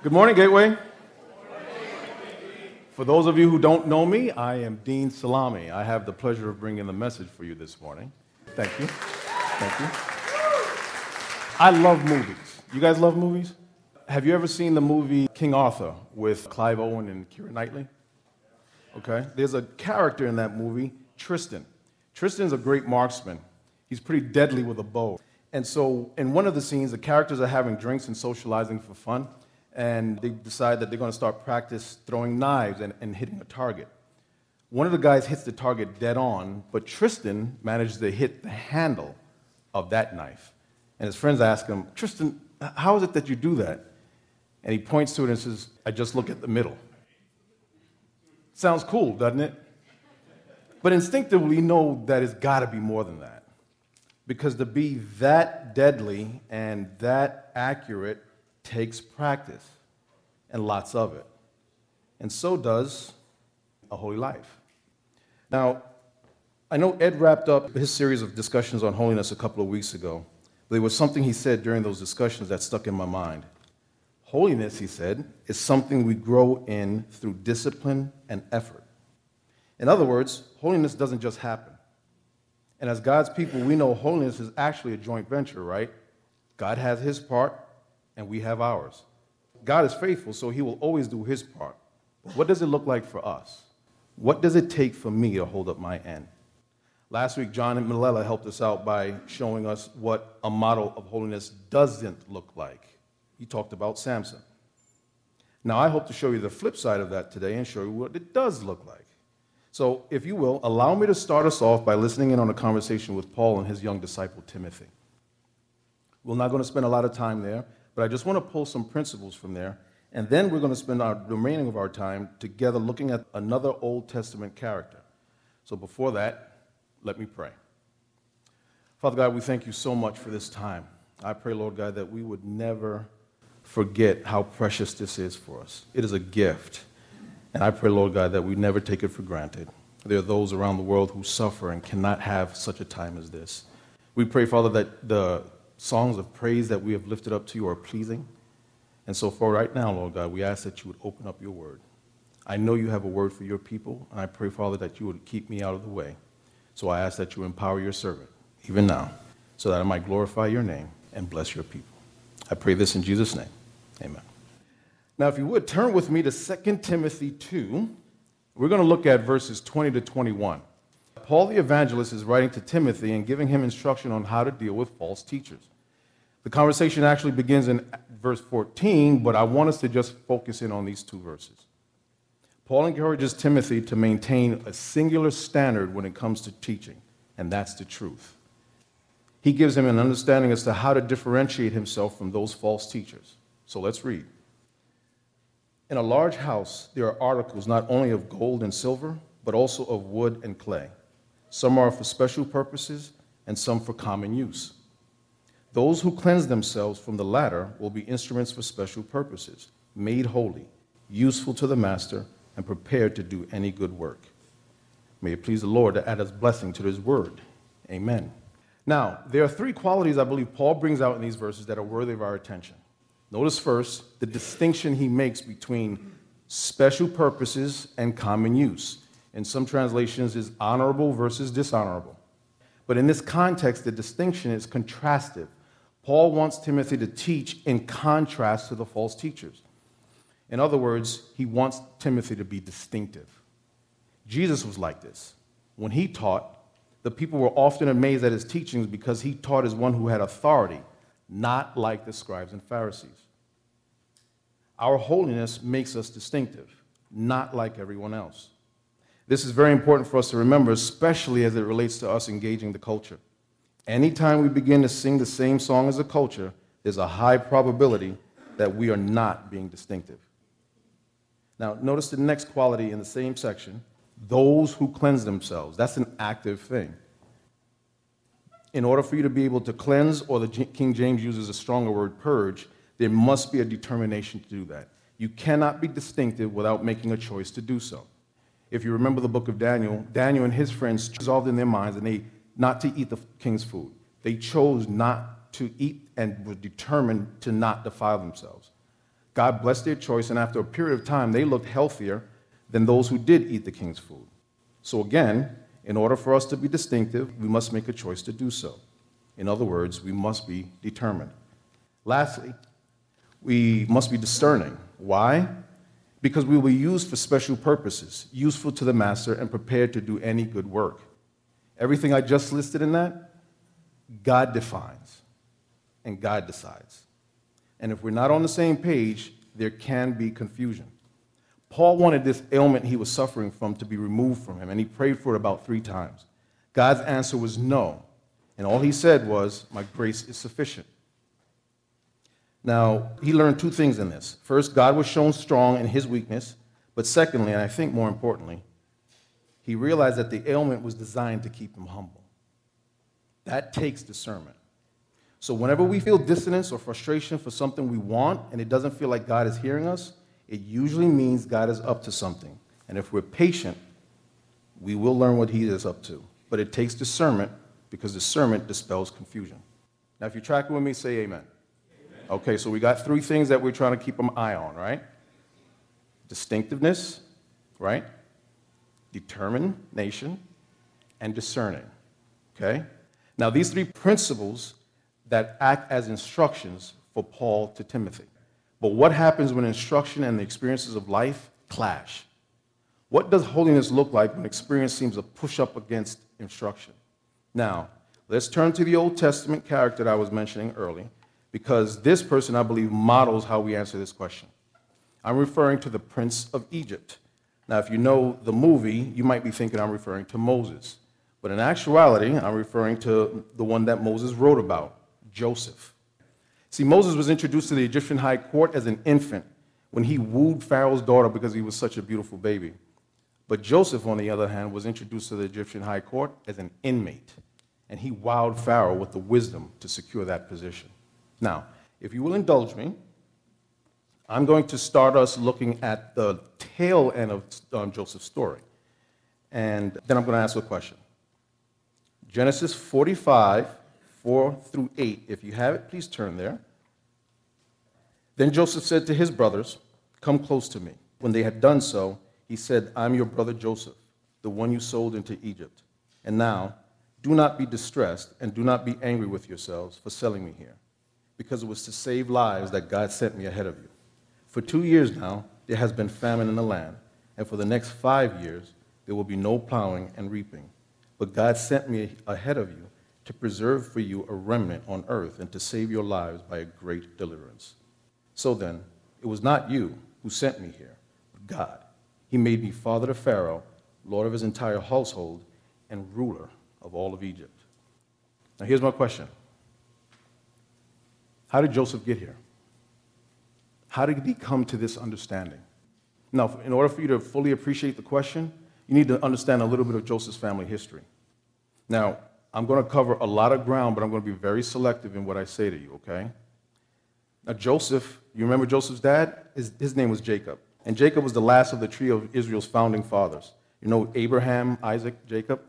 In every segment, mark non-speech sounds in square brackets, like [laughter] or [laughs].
Good morning, Gateway. For those of you who don't know me, I am Dean Salami. I have the pleasure of bringing the message for you this morning. Thank you. Thank you. I love movies. You guys love movies? Have you ever seen the movie King Arthur with Clive Owen and Keira Knightley? Okay. There's a character in that movie, Tristan. Tristan's a great marksman. He's pretty deadly with a bow. And so, in one of the scenes, the characters are having drinks and socializing for fun, and they decide that they're going to start practice throwing knives and, and hitting a target. One of the guys hits the target dead on, but Tristan manages to hit the handle of that knife. And his friends ask him, Tristan, how is it that you do that? And he points to it and says, I just look at the middle. Sounds cool, doesn't it? But instinctively, you know that it's got to be more than that. Because to be that deadly and that accurate takes practice and lots of it. And so does a holy life. Now, I know Ed wrapped up his series of discussions on holiness a couple of weeks ago. There was something he said during those discussions that stuck in my mind. Holiness, he said, is something we grow in through discipline and effort. In other words, holiness doesn't just happen. And as God's people, we know holiness is actually a joint venture, right? God has his part, and we have ours. God is faithful, so he will always do his part. But what does it look like for us? What does it take for me to hold up my end? Last week, John and Malella helped us out by showing us what a model of holiness doesn't look like. He talked about Samson. Now, I hope to show you the flip side of that today and show you what it does look like. So, if you will, allow me to start us off by listening in on a conversation with Paul and his young disciple Timothy. We're not going to spend a lot of time there, but I just want to pull some principles from there, and then we're going to spend our, remaining of our time together looking at another Old Testament character. So, before that, let me pray. Father God, we thank you so much for this time. I pray, Lord God, that we would never forget how precious this is for us. It is a gift. And I pray, Lord God, that we never take it for granted. There are those around the world who suffer and cannot have such a time as this. We pray, Father, that the songs of praise that we have lifted up to you are pleasing. And so, for right now, Lord God, we ask that you would open up your word. I know you have a word for your people, and I pray, Father, that you would keep me out of the way. So I ask that you empower your servant, even now, so that I might glorify your name and bless your people. I pray this in Jesus' name. Amen. Now, if you would, turn with me to 2 Timothy 2. We're going to look at verses 20 to 21. Paul the evangelist is writing to Timothy and giving him instruction on how to deal with false teachers. The conversation actually begins in verse 14, but I want us to just focus in on these two verses. Paul encourages Timothy to maintain a singular standard when it comes to teaching, and that's the truth. He gives him an understanding as to how to differentiate himself from those false teachers. So let's read. In a large house, there are articles not only of gold and silver, but also of wood and clay. Some are for special purposes, and some for common use. Those who cleanse themselves from the latter will be instruments for special purposes, made holy, useful to the master and prepared to do any good work. May it please the Lord to add his blessing to his word. Amen. Now, there are three qualities I believe Paul brings out in these verses that are worthy of our attention. Notice first the distinction he makes between special purposes and common use. In some translations, is honorable versus dishonorable. But in this context, the distinction is contrastive. Paul wants Timothy to teach in contrast to the false teachers. In other words, he wants Timothy to be distinctive. Jesus was like this. When he taught, the people were often amazed at his teachings because he taught as one who had authority, not like the scribes and Pharisees. Our holiness makes us distinctive, not like everyone else. This is very important for us to remember, especially as it relates to us engaging the culture. Anytime we begin to sing the same song as a culture, there's a high probability that we are not being distinctive. Now, notice the next quality in the same section those who cleanse themselves. That's an active thing. In order for you to be able to cleanse, or the King James uses a stronger word, purge, there must be a determination to do that. You cannot be distinctive without making a choice to do so. If you remember the book of Daniel, Daniel and his friends resolved in their minds and they not to eat the king's food. They chose not to eat and were determined to not defile themselves. God blessed their choice, and after a period of time, they looked healthier than those who did eat the king's food. So, again, in order for us to be distinctive, we must make a choice to do so. In other words, we must be determined. Lastly, we must be discerning. Why? Because we be used for special purposes, useful to the master, and prepared to do any good work. Everything I just listed in that, God defines and God decides. And if we're not on the same page, there can be confusion. Paul wanted this ailment he was suffering from to be removed from him, and he prayed for it about three times. God's answer was no. And all he said was, My grace is sufficient. Now, he learned two things in this. First, God was shown strong in his weakness. But secondly, and I think more importantly, he realized that the ailment was designed to keep him humble. That takes discernment. So, whenever we feel dissonance or frustration for something we want and it doesn't feel like God is hearing us, it usually means God is up to something. And if we're patient, we will learn what He is up to. But it takes discernment because discernment dispels confusion. Now, if you're tracking with me, say amen. Okay, so we got three things that we're trying to keep an eye on, right? Distinctiveness, right? Determination, and discerning. Okay? Now, these three principles that act as instructions for Paul to Timothy. But what happens when instruction and the experiences of life clash? What does holiness look like when experience seems to push up against instruction? Now, let's turn to the Old Testament character that I was mentioning early, because this person, I believe, models how we answer this question. I'm referring to the Prince of Egypt. Now, if you know the movie, you might be thinking I'm referring to Moses. But in actuality, I'm referring to the one that Moses wrote about, Joseph. See, Moses was introduced to the Egyptian high court as an infant when he wooed Pharaoh's daughter because he was such a beautiful baby. But Joseph, on the other hand, was introduced to the Egyptian high court as an inmate, and he wowed Pharaoh with the wisdom to secure that position. Now, if you will indulge me, I'm going to start us looking at the tail end of um, Joseph's story. And then I'm going to ask a question. Genesis 45 4 through 8. If you have it, please turn there. Then Joseph said to his brothers, Come close to me. When they had done so, he said, I'm your brother Joseph, the one you sold into Egypt. And now, do not be distressed and do not be angry with yourselves for selling me here, because it was to save lives that God sent me ahead of you. For two years now, there has been famine in the land, and for the next five years, there will be no plowing and reaping. But God sent me ahead of you to preserve for you a remnant on earth and to save your lives by a great deliverance. So then, it was not you who sent me here, but God. He made me father to Pharaoh, lord of his entire household, and ruler of all of Egypt. Now, here's my question How did Joseph get here? How did he come to this understanding? Now, in order for you to fully appreciate the question, you need to understand a little bit of Joseph's family history. Now, I'm going to cover a lot of ground, but I'm going to be very selective in what I say to you, okay? Now, Joseph, you remember Joseph's dad? His, his name was Jacob. And Jacob was the last of the trio of Israel's founding fathers. You know Abraham, Isaac, Jacob?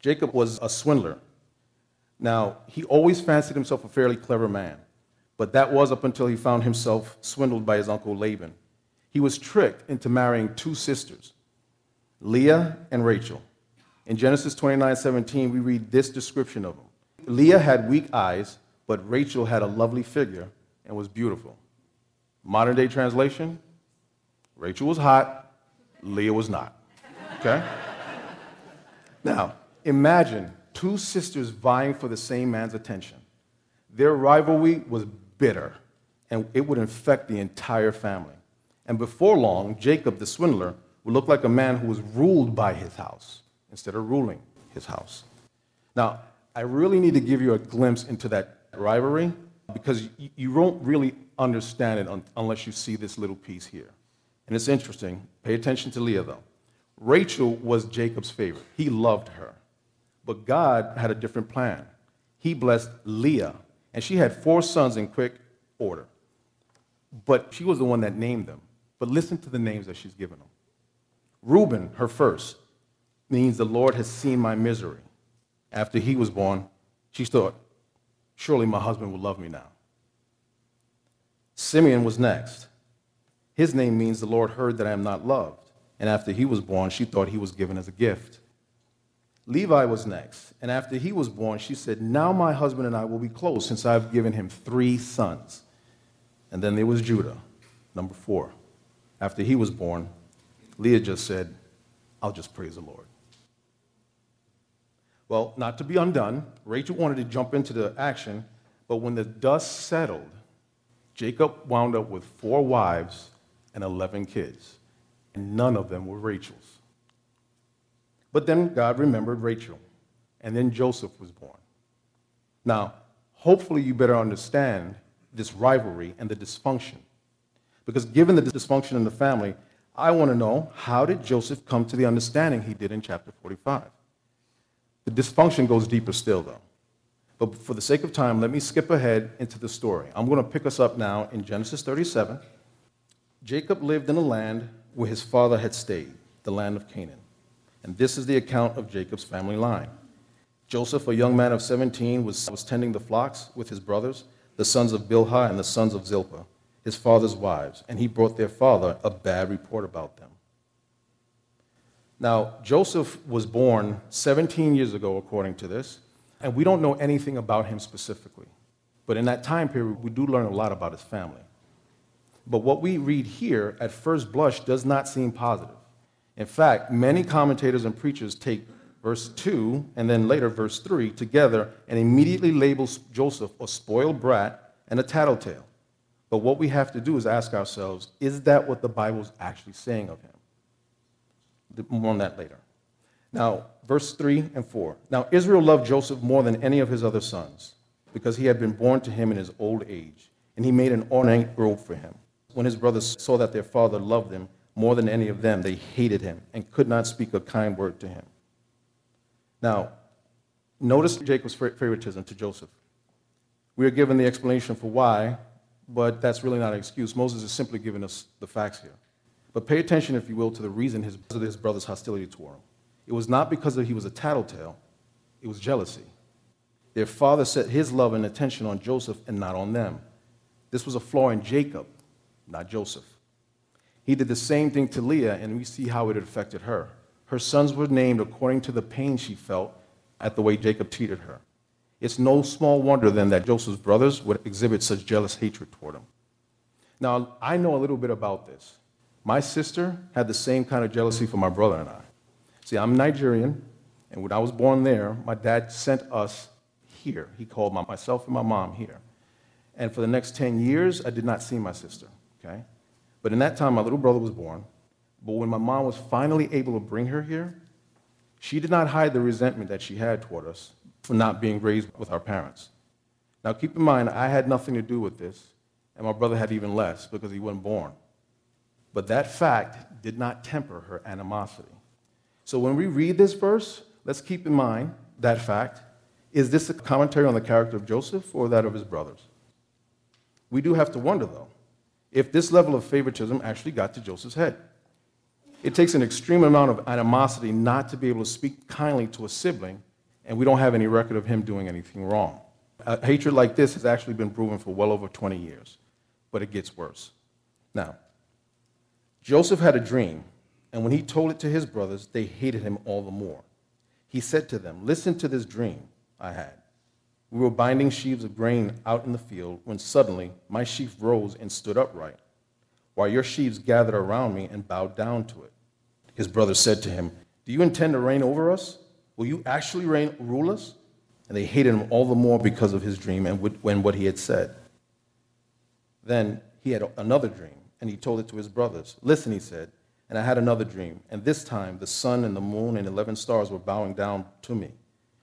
Jacob was a swindler. Now, he always fancied himself a fairly clever man, but that was up until he found himself swindled by his uncle Laban. He was tricked into marrying two sisters, Leah and Rachel. In Genesis 29 17, we read this description of them Leah had weak eyes, but Rachel had a lovely figure and was beautiful. Modern day translation Rachel was hot, Leah was not. Okay? now, imagine two sisters vying for the same man's attention. Their rivalry was bitter, and it would infect the entire family. And before long, Jacob, the swindler, would look like a man who was ruled by his house instead of ruling his house. Now, I really need to give you a glimpse into that rivalry because you won't really understand it unless you see this little piece here. And it's interesting. Pay attention to Leah, though. Rachel was Jacob's favorite, he loved her. But God had a different plan. He blessed Leah, and she had four sons in quick order. But she was the one that named them. But listen to the names that she's given them Reuben, her first, means the Lord has seen my misery. After he was born, she thought, surely my husband will love me now. Simeon was next. His name means the Lord heard that I am not loved. And after he was born, she thought he was given as a gift. Levi was next. And after he was born, she said, Now my husband and I will be close since I've given him three sons. And then there was Judah, number four. After he was born, Leah just said, I'll just praise the Lord. Well, not to be undone, Rachel wanted to jump into the action, but when the dust settled, Jacob wound up with four wives and 11 kids, and none of them were Rachel's. But then God remembered Rachel, and then Joseph was born. Now, hopefully, you better understand this rivalry and the dysfunction. Because given the dysfunction in the family, I want to know how did Joseph come to the understanding he did in chapter 45? The dysfunction goes deeper still, though. But for the sake of time, let me skip ahead into the story. I'm going to pick us up now in Genesis 37. Jacob lived in a land where his father had stayed, the land of Canaan. And this is the account of Jacob's family line. Joseph, a young man of 17, was, was tending the flocks with his brothers, the sons of Bilhah and the sons of Zilpah, his father's wives, and he brought their father a bad report about them. Now, Joseph was born 17 years ago, according to this, and we don't know anything about him specifically. But in that time period, we do learn a lot about his family. But what we read here at first blush does not seem positive. In fact, many commentators and preachers take verse 2 and then later verse 3 together and immediately label Joseph a spoiled brat and a tattletale. But what we have to do is ask ourselves is that what the Bible is actually saying of him? More on that later. Now, verse 3 and 4. Now, Israel loved Joseph more than any of his other sons because he had been born to him in his old age, and he made an ornate robe for him. When his brothers saw that their father loved him more than any of them, they hated him and could not speak a kind word to him. Now, notice Jacob's favoritism to Joseph. We are given the explanation for why, but that's really not an excuse. Moses is simply giving us the facts here. But pay attention, if you will, to the reason his, his brother's hostility toward him. It was not because he was a tattletale, it was jealousy. Their father set his love and attention on Joseph and not on them. This was a flaw in Jacob, not Joseph. He did the same thing to Leah, and we see how it affected her. Her sons were named according to the pain she felt at the way Jacob treated her. It's no small wonder then that Joseph's brothers would exhibit such jealous hatred toward him. Now, I know a little bit about this. My sister had the same kind of jealousy for my brother and I. See, I'm Nigerian, and when I was born there, my dad sent us here. He called my, myself and my mom here. And for the next 10 years, I did not see my sister, okay? But in that time, my little brother was born. But when my mom was finally able to bring her here, she did not hide the resentment that she had toward us for not being raised with our parents. Now, keep in mind, I had nothing to do with this, and my brother had even less because he wasn't born. But that fact did not temper her animosity. So when we read this verse, let's keep in mind that fact. Is this a commentary on the character of Joseph or that of his brothers? We do have to wonder, though, if this level of favoritism actually got to Joseph's head. It takes an extreme amount of animosity not to be able to speak kindly to a sibling, and we don't have any record of him doing anything wrong. A hatred like this has actually been proven for well over 20 years, but it gets worse. Now, Joseph had a dream and when he told it to his brothers, they hated him all the more. He said to them, Listen to this dream I had. We were binding sheaves of grain out in the field when suddenly my sheaf rose and stood upright, while your sheaves gathered around me and bowed down to it. His brothers said to him, Do you intend to reign over us? Will you actually reign, rule us? And they hated him all the more because of his dream and when what he had said. Then he had another dream, and he told it to his brothers. Listen, he said. And I had another dream, and this time the sun and the moon and 11 stars were bowing down to me.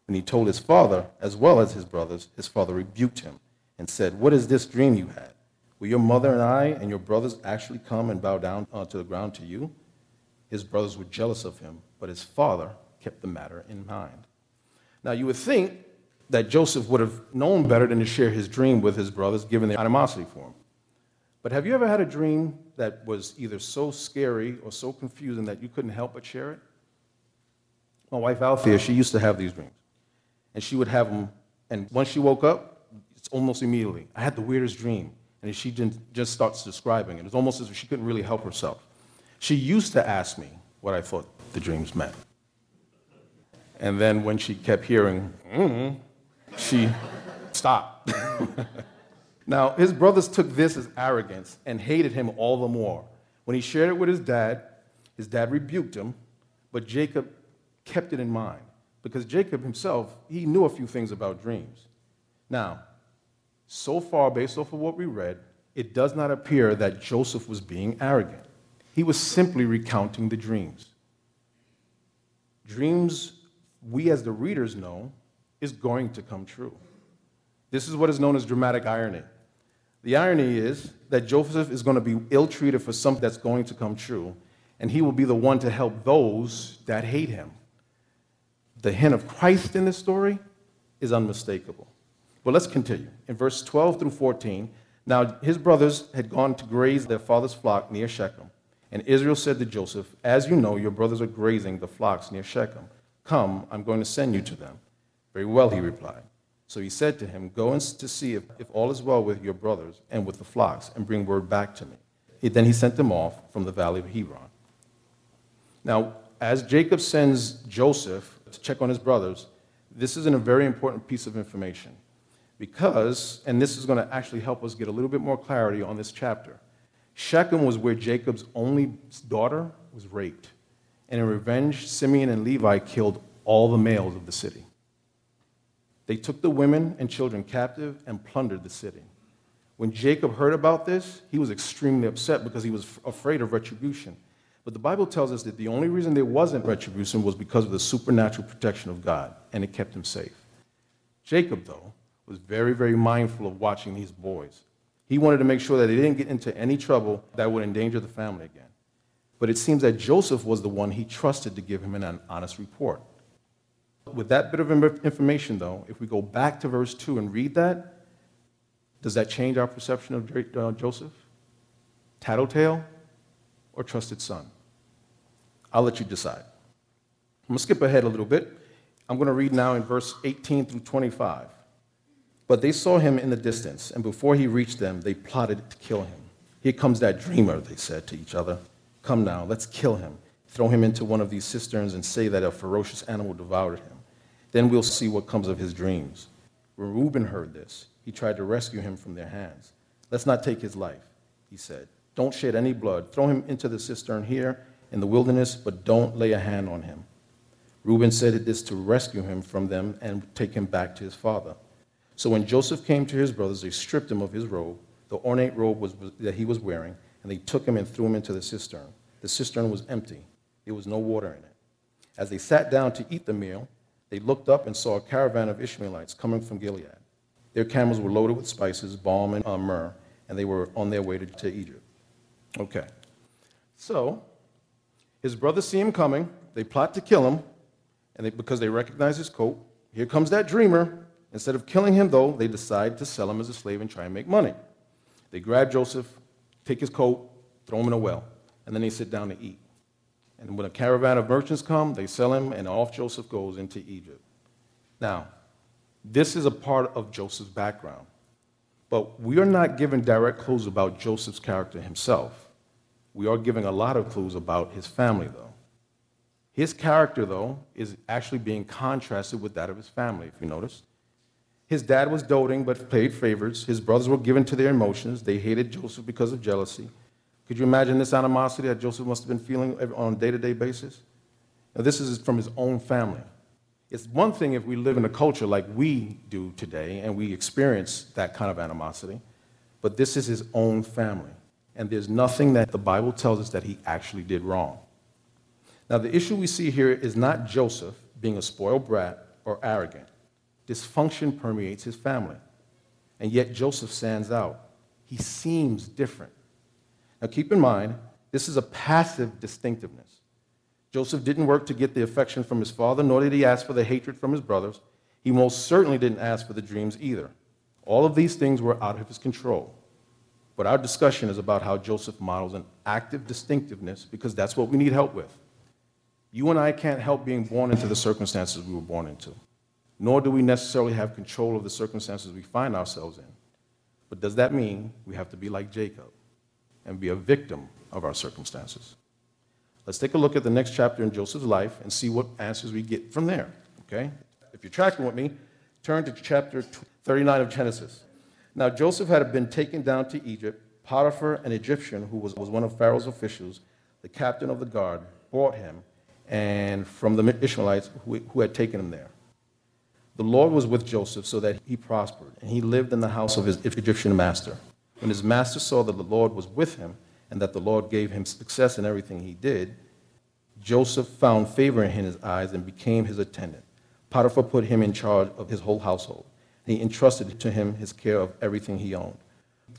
When he told his father, as well as his brothers, his father rebuked him and said, What is this dream you had? Will your mother and I and your brothers actually come and bow down uh, to the ground to you? His brothers were jealous of him, but his father kept the matter in mind. Now, you would think that Joseph would have known better than to share his dream with his brothers, given their animosity for him. But have you ever had a dream that was either so scary or so confusing that you couldn't help but share it? My wife Althea, she used to have these dreams. And she would have them, and once she woke up, it's almost immediately. I had the weirdest dream. And she didn't just starts describing it. It's almost as if she couldn't really help herself. She used to ask me what I thought the dreams meant. And then when she kept hearing, mm, she stopped. [laughs] now, his brothers took this as arrogance and hated him all the more. When he shared it with his dad, his dad rebuked him, but Jacob kept it in mind because Jacob himself, he knew a few things about dreams. Now, so far, based off of what we read, it does not appear that Joseph was being arrogant. He was simply recounting the dreams. Dreams, we as the readers know, is going to come true. This is what is known as dramatic irony. The irony is that Joseph is going to be ill treated for something that's going to come true, and he will be the one to help those that hate him. The hint of Christ in this story is unmistakable. But let's continue. In verse 12 through 14, now his brothers had gone to graze their father's flock near Shechem. And Israel said to Joseph, As you know, your brothers are grazing the flocks near Shechem. Come, I'm going to send you to them. Very well, he replied. So he said to him, Go and to see if, if all is well with your brothers and with the flocks, and bring word back to me. He, then he sent them off from the valley of Hebron. Now, as Jacob sends Joseph to check on his brothers, this is a very important piece of information. Because, and this is going to actually help us get a little bit more clarity on this chapter, Shechem was where Jacob's only daughter was raped. And in revenge, Simeon and Levi killed all the males of the city. They took the women and children captive and plundered the city. When Jacob heard about this, he was extremely upset because he was afraid of retribution. But the Bible tells us that the only reason there wasn't retribution was because of the supernatural protection of God, and it kept him safe. Jacob, though, was very, very mindful of watching these boys. He wanted to make sure that they didn't get into any trouble that would endanger the family again. But it seems that Joseph was the one he trusted to give him an honest report. With that bit of information, though, if we go back to verse 2 and read that, does that change our perception of uh, Joseph? Tattletale or trusted son? I'll let you decide. I'm going to skip ahead a little bit. I'm going to read now in verse 18 through 25. But they saw him in the distance, and before he reached them, they plotted to kill him. Here comes that dreamer, they said to each other. Come now, let's kill him. Throw him into one of these cisterns and say that a ferocious animal devoured him. Then we'll see what comes of his dreams. When Reuben heard this, he tried to rescue him from their hands. Let's not take his life, he said. Don't shed any blood. Throw him into the cistern here in the wilderness, but don't lay a hand on him. Reuben said this to rescue him from them and take him back to his father. So when Joseph came to his brothers, they stripped him of his robe, the ornate robe was, that he was wearing, and they took him and threw him into the cistern. The cistern was empty, there was no water in it. As they sat down to eat the meal, they looked up and saw a caravan of Ishmaelites coming from Gilead. Their camels were loaded with spices, balm, and uh, myrrh, and they were on their way to, to Egypt. Okay. So, his brothers see him coming. They plot to kill him, and they, because they recognize his coat. Here comes that dreamer. Instead of killing him, though, they decide to sell him as a slave and try and make money. They grab Joseph, take his coat, throw him in a well, and then they sit down to eat. And when a caravan of merchants come, they sell him, and off Joseph goes into Egypt. Now, this is a part of Joseph's background. But we are not given direct clues about Joseph's character himself. We are giving a lot of clues about his family, though. His character, though, is actually being contrasted with that of his family, if you notice. His dad was doting but paid favors. His brothers were given to their emotions. They hated Joseph because of jealousy. Could you imagine this animosity that Joseph must have been feeling on a day to day basis? Now, this is from his own family. It's one thing if we live in a culture like we do today and we experience that kind of animosity, but this is his own family. And there's nothing that the Bible tells us that he actually did wrong. Now, the issue we see here is not Joseph being a spoiled brat or arrogant. Dysfunction permeates his family. And yet Joseph stands out. He seems different. Now keep in mind, this is a passive distinctiveness. Joseph didn't work to get the affection from his father, nor did he ask for the hatred from his brothers. He most certainly didn't ask for the dreams either. All of these things were out of his control. But our discussion is about how Joseph models an active distinctiveness because that's what we need help with. You and I can't help being born into the circumstances we were born into, nor do we necessarily have control of the circumstances we find ourselves in. But does that mean we have to be like Jacob and be a victim of our circumstances? Let's take a look at the next chapter in Joseph's life and see what answers we get from there. Okay? If you're tracking with me, turn to chapter 39 of Genesis. Now, Joseph had been taken down to Egypt. Potiphar, an Egyptian who was, was one of Pharaoh's officials, the captain of the guard, bought him, and from the Ishmaelites who, who had taken him there. The Lord was with Joseph so that he prospered, and he lived in the house of his Egyptian master. When his master saw that the Lord was with him, and that the Lord gave him success in everything he did, Joseph found favor in his eyes and became his attendant. Potiphar put him in charge of his whole household. He entrusted to him his care of everything he owned.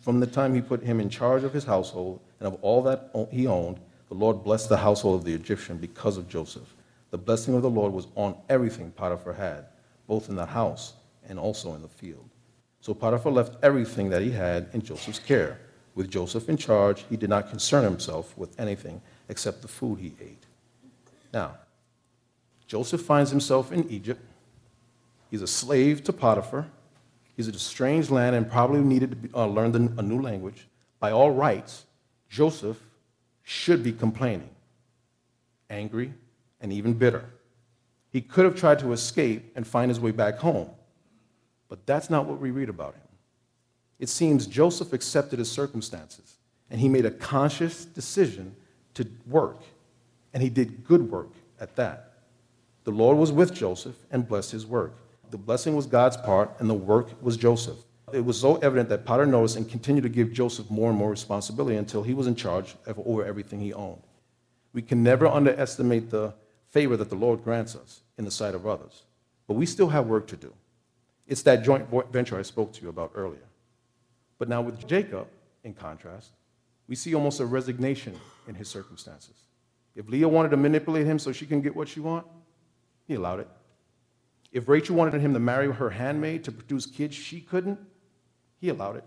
From the time he put him in charge of his household and of all that he owned, the Lord blessed the household of the Egyptian because of Joseph. The blessing of the Lord was on everything Potiphar had, both in the house and also in the field. So Potiphar left everything that he had in Joseph's care. With Joseph in charge, he did not concern himself with anything except the food he ate. Now, Joseph finds himself in Egypt. He's a slave to Potiphar. He's in a strange land and probably needed to uh, learn a new language. By all rights, Joseph should be complaining, angry, and even bitter. He could have tried to escape and find his way back home, but that's not what we read about him. It seems Joseph accepted his circumstances and he made a conscious decision to work, and he did good work at that. The Lord was with Joseph and blessed his work. The blessing was God's part, and the work was Joseph. It was so evident that Potiphar noticed and continued to give Joseph more and more responsibility until he was in charge of over everything he owned. We can never underestimate the favor that the Lord grants us in the sight of others, but we still have work to do. It's that joint venture I spoke to you about earlier. But now with Jacob, in contrast, we see almost a resignation in his circumstances. If Leah wanted to manipulate him so she can get what she want, he allowed it. If Rachel wanted him to marry her handmaid to produce kids she couldn't, he allowed it.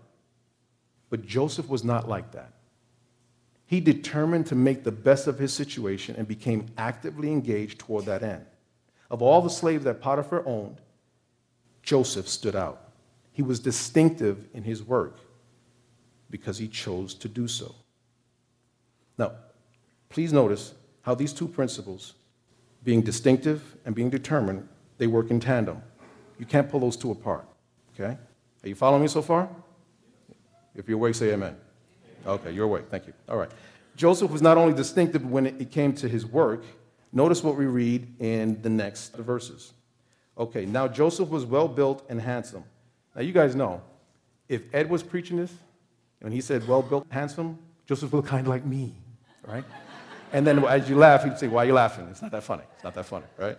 But Joseph was not like that. He determined to make the best of his situation and became actively engaged toward that end. Of all the slaves that Potiphar owned, Joseph stood out. He was distinctive in his work because he chose to do so. Now, please notice how these two principles being distinctive and being determined, they work in tandem. You can't pull those two apart. Okay? Are you following me so far? If you're awake, say amen. Okay, you're awake. Thank you. All right. Joseph was not only distinctive when it came to his work, notice what we read in the next verses. Okay, now Joseph was well built and handsome. Now, you guys know, if Ed was preaching this, and he said well built, handsome, Joseph looked kind of like me, right? And then as you laugh, he'd say, Why are you laughing? It's not that funny. It's not that funny, right?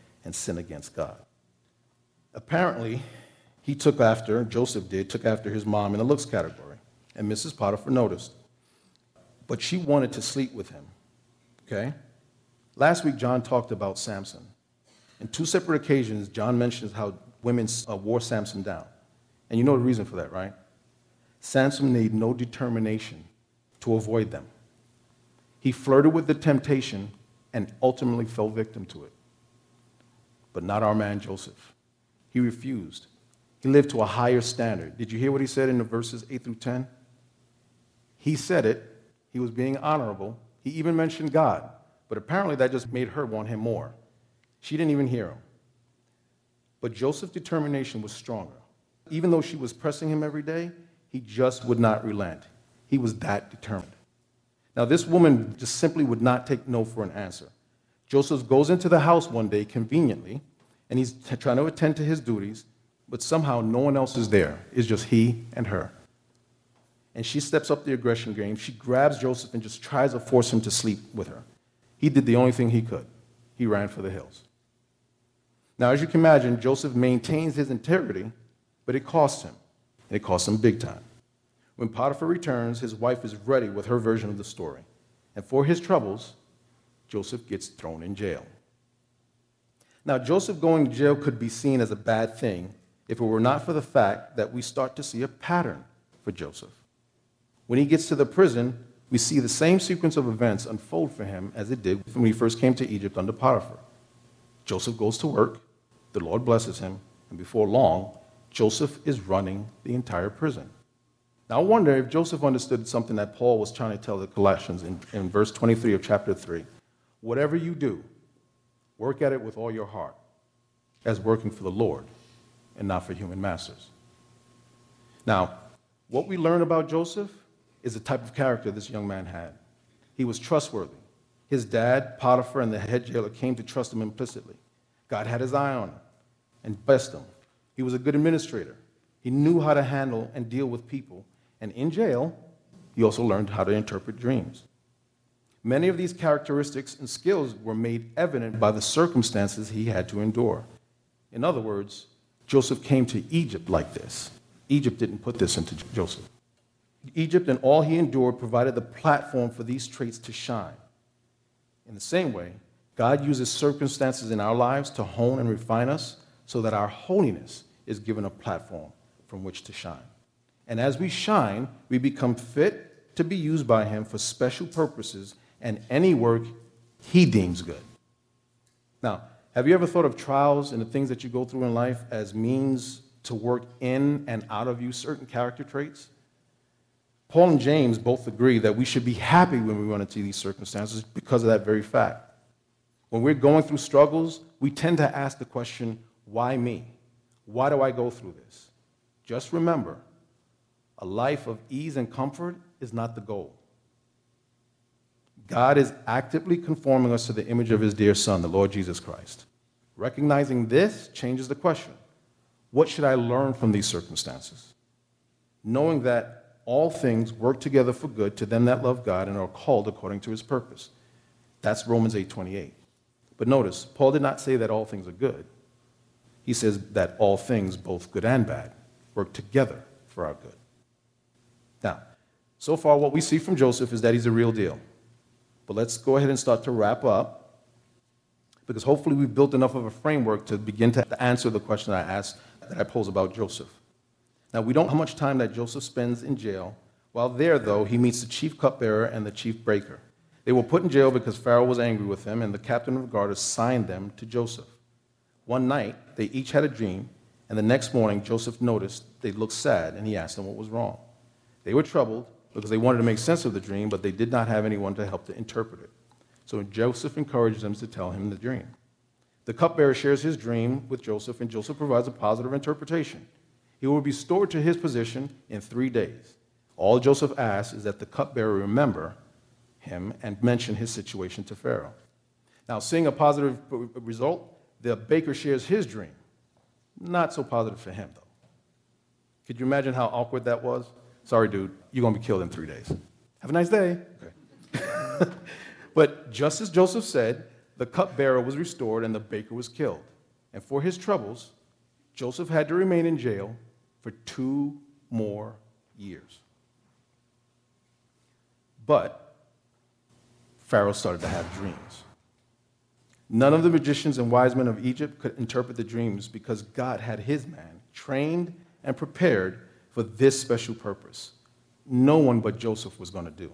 and sin against God? Apparently, he took after, Joseph did, took after his mom in the looks category. And Mrs. Potiphar noticed. But she wanted to sleep with him. Okay? Last week, John talked about Samson. In two separate occasions, John mentions how women uh, wore Samson down. And you know the reason for that, right? Samson made no determination to avoid them. He flirted with the temptation and ultimately fell victim to it. But not our man Joseph. He refused. He lived to a higher standard. Did you hear what he said in the verses 8 through 10? He said it. He was being honorable. He even mentioned God. But apparently that just made her want him more. She didn't even hear him. But Joseph's determination was stronger. Even though she was pressing him every day, he just would not relent. He was that determined. Now, this woman just simply would not take no for an answer. Joseph goes into the house one day conveniently, and he's trying to attend to his duties, but somehow no one else is there. It's just he and her. And she steps up the aggression game. She grabs Joseph and just tries to force him to sleep with her. He did the only thing he could. He ran for the hills. Now, as you can imagine, Joseph maintains his integrity, but it costs him. It costs him big time. When Potiphar returns, his wife is ready with her version of the story. And for his troubles, Joseph gets thrown in jail. Now, Joseph going to jail could be seen as a bad thing if it were not for the fact that we start to see a pattern for Joseph. When he gets to the prison, we see the same sequence of events unfold for him as it did when he first came to Egypt under Potiphar. Joseph goes to work, the Lord blesses him, and before long, Joseph is running the entire prison. Now, I wonder if Joseph understood something that Paul was trying to tell the Colossians in, in verse 23 of chapter 3. Whatever you do, work at it with all your heart, as working for the Lord and not for human masters. Now, what we learn about Joseph is the type of character this young man had. He was trustworthy. His dad, Potiphar, and the head jailer came to trust him implicitly. God had his eye on him and blessed him. He was a good administrator. He knew how to handle and deal with people. And in jail, he also learned how to interpret dreams. Many of these characteristics and skills were made evident by the circumstances he had to endure. In other words, Joseph came to Egypt like this. Egypt didn't put this into Joseph. Egypt and all he endured provided the platform for these traits to shine. In the same way, God uses circumstances in our lives to hone and refine us so that our holiness is given a platform from which to shine. And as we shine, we become fit to be used by Him for special purposes and any work He deems good. Now, have you ever thought of trials and the things that you go through in life as means to work in and out of you certain character traits? Paul and James both agree that we should be happy when we run into these circumstances because of that very fact. When we're going through struggles, we tend to ask the question, why me? Why do I go through this? Just remember, a life of ease and comfort is not the goal. God is actively conforming us to the image of his dear Son, the Lord Jesus Christ. Recognizing this changes the question what should I learn from these circumstances? Knowing that all things work together for good to them that love God and are called according to his purpose. That's Romans 8:28. But notice, Paul did not say that all things are good. He says that all things, both good and bad, work together for our good. Now, so far what we see from Joseph is that he's a real deal. But let's go ahead and start to wrap up because hopefully we've built enough of a framework to begin to answer the question I asked that I pose about Joseph. Now, we don't know how much time that Joseph spends in jail. While there, though, he meets the chief cupbearer and the chief breaker. They were put in jail because Pharaoh was angry with them, and the captain of the guard assigned them to Joseph. One night, they each had a dream, and the next morning, Joseph noticed they looked sad, and he asked them what was wrong. They were troubled because they wanted to make sense of the dream, but they did not have anyone to help to interpret it. So Joseph encouraged them to tell him the dream. The cupbearer shares his dream with Joseph, and Joseph provides a positive interpretation. He will be restored to his position in three days. All Joseph asks is that the cupbearer remember him and mention his situation to Pharaoh. Now, seeing a positive result, the baker shares his dream. Not so positive for him, though. Could you imagine how awkward that was? Sorry, dude, you're going to be killed in three days. Have a nice day. Okay. [laughs] but just as Joseph said, the cupbearer was restored and the baker was killed. And for his troubles, Joseph had to remain in jail for two more years. But Pharaoh started to have dreams. None of the magicians and wise men of Egypt could interpret the dreams because God had his man trained and prepared for this special purpose. No one but Joseph was going to do.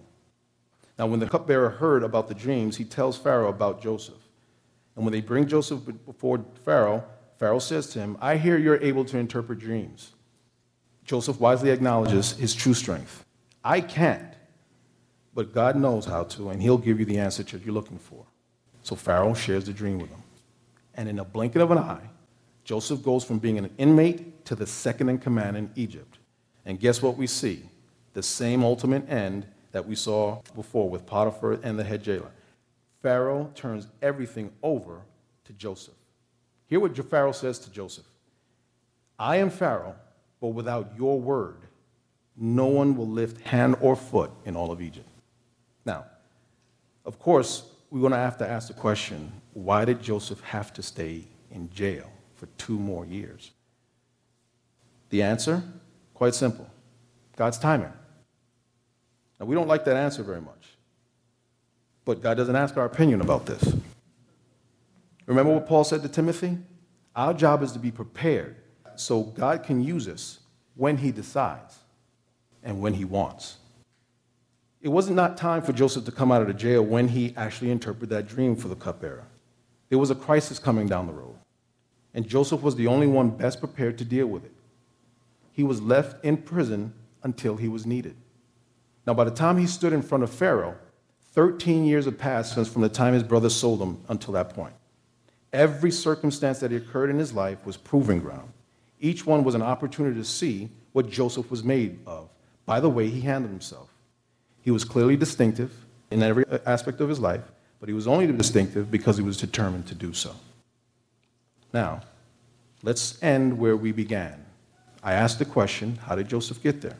Now, when the cupbearer heard about the dreams, he tells Pharaoh about Joseph. And when they bring Joseph before Pharaoh, Pharaoh says to him, I hear you're able to interpret dreams. Joseph wisely acknowledges his true strength. I can't, but God knows how to, and he'll give you the answer that you're looking for. So Pharaoh shares the dream with him. And in a blinking of an eye, Joseph goes from being an inmate to the second in command in Egypt. And guess what we see? The same ultimate end that we saw before with Potiphar and the head jailer. Pharaoh turns everything over to Joseph. Hear what Pharaoh says to Joseph I am Pharaoh but without your word, no one will lift hand or foot in all of Egypt. Now, of course, we're going to have to ask the question why did Joseph have to stay in jail for two more years? The answer? Quite simple God's timing. Now, we don't like that answer very much. But God doesn't ask our opinion about this. Remember what Paul said to Timothy? Our job is to be prepared so God can use us when he decides and when he wants. It wasn't not time for Joseph to come out of the jail when he actually interpreted that dream for the cupbearer. There was a crisis coming down the road, and Joseph was the only one best prepared to deal with it. He was left in prison until he was needed. Now, by the time he stood in front of Pharaoh, 13 years had passed since from the time his brother sold him until that point. Every circumstance that occurred in his life was proving ground. Each one was an opportunity to see what Joseph was made of by the way he handled himself. He was clearly distinctive in every aspect of his life, but he was only distinctive because he was determined to do so. Now, let's end where we began. I asked the question how did Joseph get there?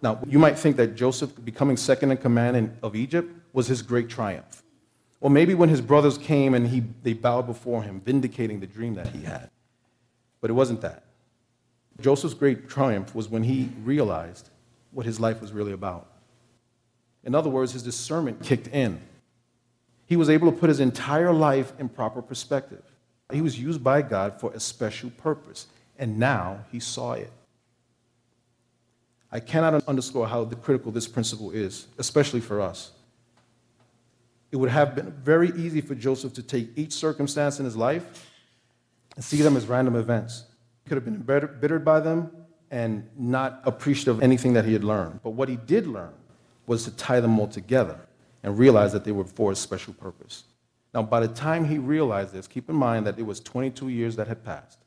Now, you might think that Joseph becoming second in command in, of Egypt was his great triumph. Or maybe when his brothers came and he, they bowed before him, vindicating the dream that he had. But it wasn't that. Joseph's great triumph was when he realized what his life was really about. In other words, his discernment kicked in. He was able to put his entire life in proper perspective. He was used by God for a special purpose, and now he saw it. I cannot underscore how critical this principle is, especially for us. It would have been very easy for Joseph to take each circumstance in his life and see them as random events. He could have been embittered by them and not appreciative of anything that he had learned. But what he did learn was to tie them all together and realize that they were for a special purpose. Now, by the time he realized this, keep in mind that it was 22 years that had passed.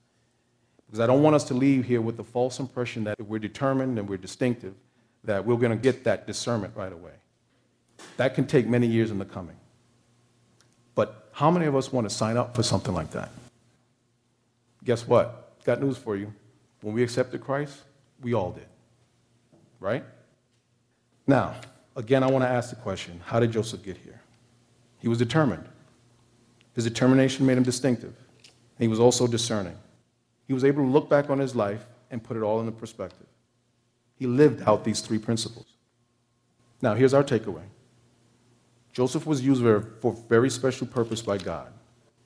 Because I don't want us to leave here with the false impression that we're determined and we're distinctive, that we're going to get that discernment right away. That can take many years in the coming. But how many of us want to sign up for something like that? Guess what? Got news for you. When we accepted Christ, we all did. Right? Now, again, I want to ask the question how did Joseph get here? He was determined. His determination made him distinctive. He was also discerning. He was able to look back on his life and put it all into perspective. He lived out these three principles. Now, here's our takeaway Joseph was used for a very special purpose by God,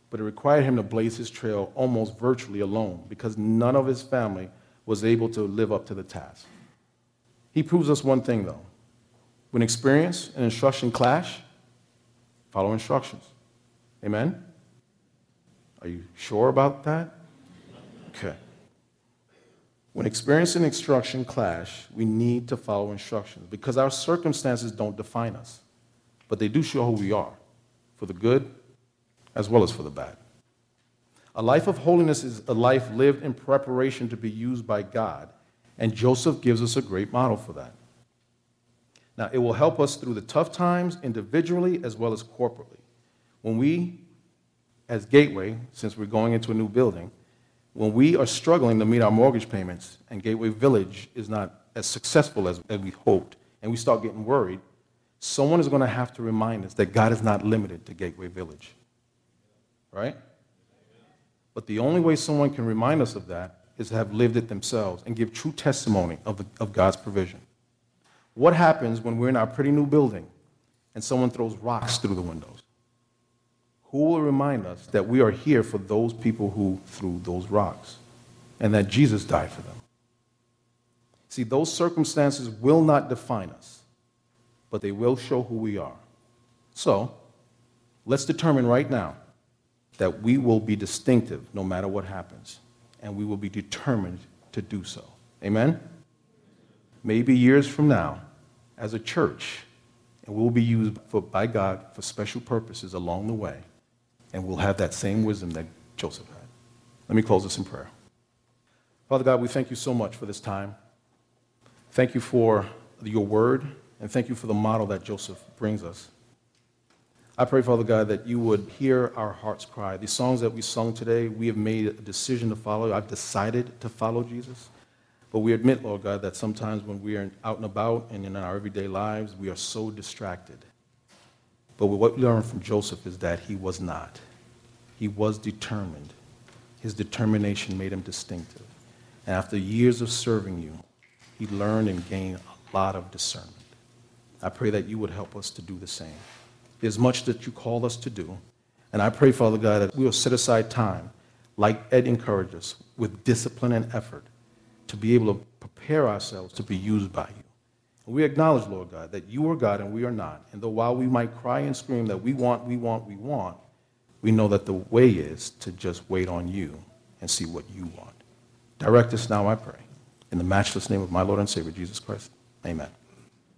but it required him to blaze his trail almost virtually alone because none of his family was able to live up to the task. He proves us one thing, though. When experience and instruction clash, follow instructions. Amen? Are you sure about that? Okay. When experience and instruction clash, we need to follow instructions because our circumstances don't define us, but they do show who we are for the good as well as for the bad. A life of holiness is a life lived in preparation to be used by God, and Joseph gives us a great model for that. Now, it will help us through the tough times individually as well as corporately. When we, as Gateway, since we're going into a new building, when we are struggling to meet our mortgage payments and Gateway Village is not as successful as, as we hoped, and we start getting worried, someone is going to have to remind us that God is not limited to Gateway Village. Right? But the only way someone can remind us of that is to have lived it themselves and give true testimony of, of God's provision. What happens when we're in our pretty new building and someone throws rocks through the windows? Who will remind us that we are here for those people who threw those rocks and that Jesus died for them? See, those circumstances will not define us, but they will show who we are. So, let's determine right now that we will be distinctive no matter what happens, and we will be determined to do so. Amen? Maybe years from now, as a church, and we'll be used for, by God for special purposes along the way, and we'll have that same wisdom that Joseph had. Let me close this in prayer. Father God, we thank you so much for this time. Thank you for your word, and thank you for the model that Joseph brings us. I pray, Father God, that you would hear our hearts cry. These songs that we sung today, we have made a decision to follow. I've decided to follow Jesus. But we admit, Lord God, that sometimes when we are out and about and in our everyday lives, we are so distracted. But what we learn from Joseph is that he was not. He was determined. His determination made him distinctive. And after years of serving you, he learned and gained a lot of discernment. I pray that you would help us to do the same. There's much that you call us to do. And I pray, Father God, that we will set aside time, like Ed encouraged us, with discipline and effort to be able to prepare ourselves to be used by you. We acknowledge, Lord God, that you are God and we are not. And though while we might cry and scream that we want, we want, we want, we know that the way is to just wait on you and see what you want. Direct us now, I pray. In the matchless name of my Lord and Savior, Jesus Christ. Amen.